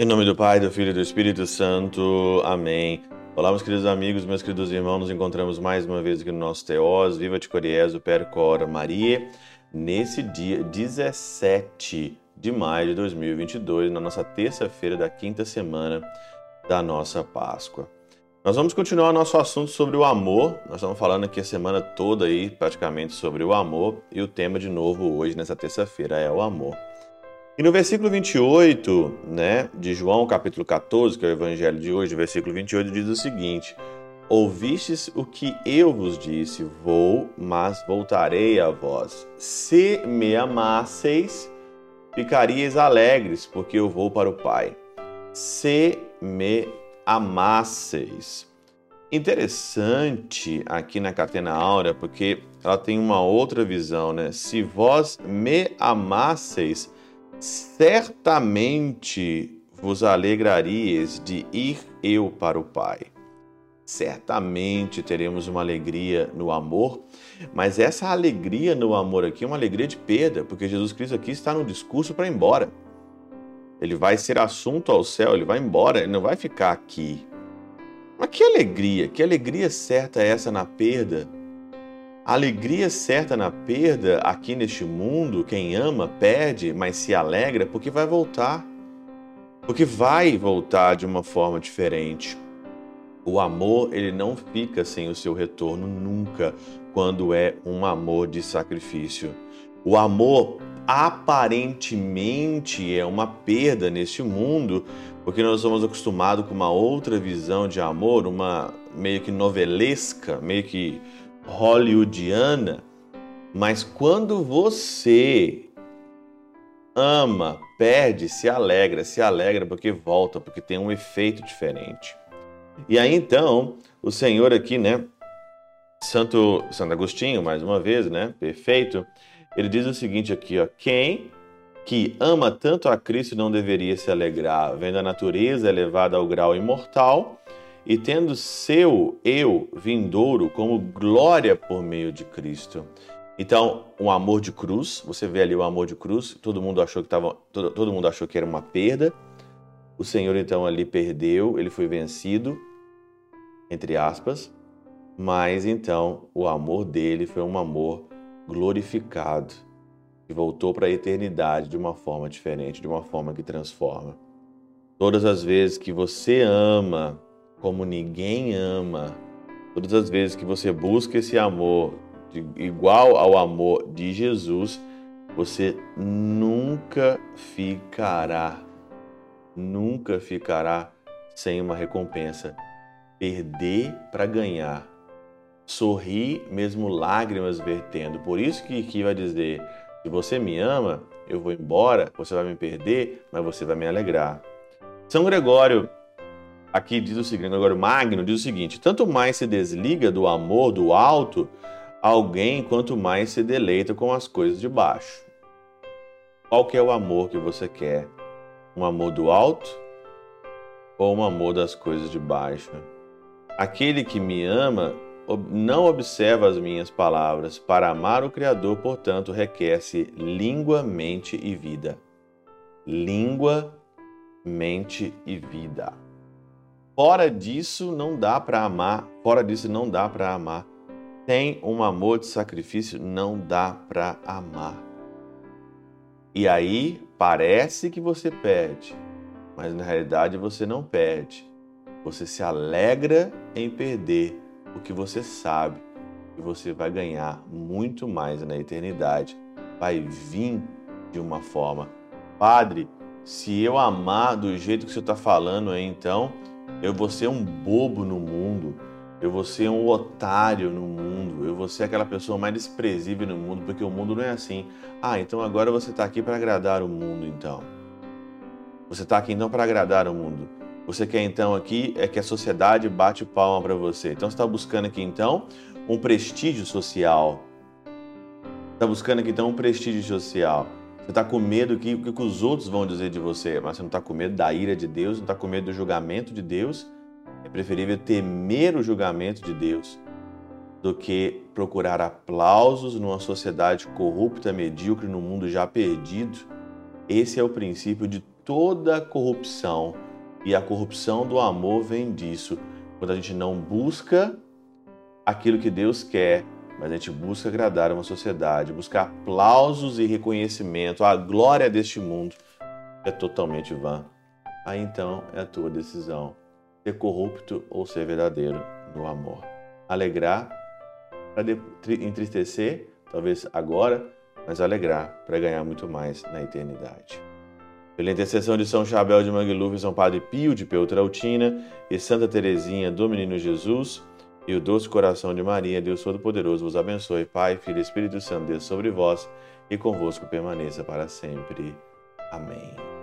Em nome do Pai, do Filho e do Espírito Santo. Amém. Olá, meus queridos amigos, meus queridos irmãos, nos encontramos mais uma vez aqui no nosso Teós, Viva de Coriezo, Percora Maria, nesse dia 17 de maio de 2022, na nossa terça-feira da quinta semana da nossa Páscoa. Nós vamos continuar nosso assunto sobre o amor. Nós estamos falando aqui a semana toda aí, praticamente, sobre o amor, e o tema de novo hoje, nessa terça-feira, é o amor. E no versículo 28, né, de João, capítulo 14, que é o evangelho de hoje, versículo 28 diz o seguinte: Ouvistes o que eu vos disse, vou, mas voltarei a vós. Se me amasseis, ficaríeis alegres, porque eu vou para o Pai. Se me amasseis. Interessante aqui na Catena Áurea, porque ela tem uma outra visão, né? Se vós me amasseis, certamente vos alegraríeis de ir eu para o Pai. Certamente teremos uma alegria no amor, mas essa alegria no amor aqui é uma alegria de perda, porque Jesus Cristo aqui está no discurso para ir embora. Ele vai ser assunto ao céu, ele vai embora, ele não vai ficar aqui. Mas que alegria, que alegria certa é essa na perda? A alegria certa na perda aqui neste mundo, quem ama perde, mas se alegra porque vai voltar. Porque vai voltar de uma forma diferente. O amor, ele não fica sem o seu retorno nunca, quando é um amor de sacrifício. O amor aparentemente é uma perda neste mundo, porque nós somos acostumados com uma outra visão de amor, uma meio que novelesca, meio que hollywoodiana, mas quando você ama, perde, se alegra, se alegra porque volta, porque tem um efeito diferente. E aí então, o Senhor aqui, né, Santo Santo Agostinho, mais uma vez, né, perfeito, ele diz o seguinte aqui, ó, quem que ama tanto a Cristo não deveria se alegrar, vendo a natureza elevada ao grau imortal, e tendo seu eu vindouro como glória por meio de Cristo. Então, um amor de cruz, você vê ali o amor de cruz, todo mundo achou que tava, todo, todo mundo achou que era uma perda. O Senhor então ali perdeu, ele foi vencido, entre aspas, mas então o amor dele foi um amor glorificado e voltou para a eternidade de uma forma diferente, de uma forma que transforma. Todas as vezes que você ama como ninguém ama. Todas as vezes que você busca esse amor de, igual ao amor de Jesus, você nunca ficará, nunca ficará sem uma recompensa. Perder para ganhar. Sorrir, mesmo lágrimas vertendo. Por isso que aqui vai dizer: se você me ama, eu vou embora, você vai me perder, mas você vai me alegrar. São Gregório aqui diz o seguinte, agora Magno diz o seguinte: tanto mais se desliga do amor do alto alguém, quanto mais se deleita com as coisas de baixo. Qual que é o amor que você quer? Um amor do alto ou um amor das coisas de baixo? Aquele que me ama não observa as minhas palavras. Para amar o Criador, portanto, requer-se língua, mente e vida. Língua, mente e vida. Fora disso não dá para amar, fora disso não dá para amar. Tem um amor de sacrifício, não dá para amar. E aí parece que você perde, mas na realidade você não perde. Você se alegra em perder, porque você sabe que você vai ganhar muito mais na eternidade. Vai vir de uma forma. Padre, se eu amar do jeito que você está falando aí, então eu vou ser um bobo no mundo, eu vou ser um otário no mundo, eu vou ser aquela pessoa mais desprezível no mundo, porque o mundo não é assim. Ah, então agora você está aqui para agradar o mundo, então. Você está aqui então para agradar o mundo. Você quer então aqui é que a sociedade bate palma para você. Então você está buscando aqui então um prestígio social. Está buscando aqui então um prestígio social. Você está com medo que o que os outros vão dizer de você, mas você não está com medo da ira de Deus, não está com medo do julgamento de Deus. É preferível temer o julgamento de Deus. do que procurar aplausos numa sociedade corrupta, medíocre, no mundo já perdido. Esse é o princípio de toda corrupção. E a corrupção do amor vem disso. Quando a gente não busca aquilo que Deus quer, mas a gente busca agradar uma sociedade, buscar aplausos e reconhecimento, a glória deste mundo, é totalmente vã. Aí então é a tua decisão, ser corrupto ou ser verdadeiro no amor. Alegrar para entristecer, talvez agora, mas alegrar para ganhar muito mais na eternidade. Pela intercessão de São Chabel de Mangluf, São Padre Pio de Peutrautina e Santa Teresinha do Menino Jesus, e o doce coração de Maria, Deus Todo-Poderoso, vos abençoe. Pai, Filho e Espírito Santo, Deus sobre vós e convosco permaneça para sempre. Amém.